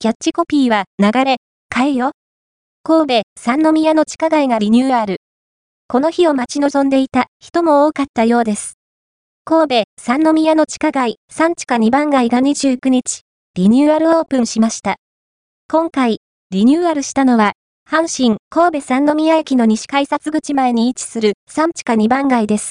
キャッチコピーは、流れ、変えよ。神戸、三宮の地下街がリニューアル。この日を待ち望んでいた人も多かったようです。神戸、三宮の地下街、三地下二番街が29日、リニューアルオープンしました。今回、リニューアルしたのは、阪神、神戸三宮駅の西改札口前に位置する三地下二番街です。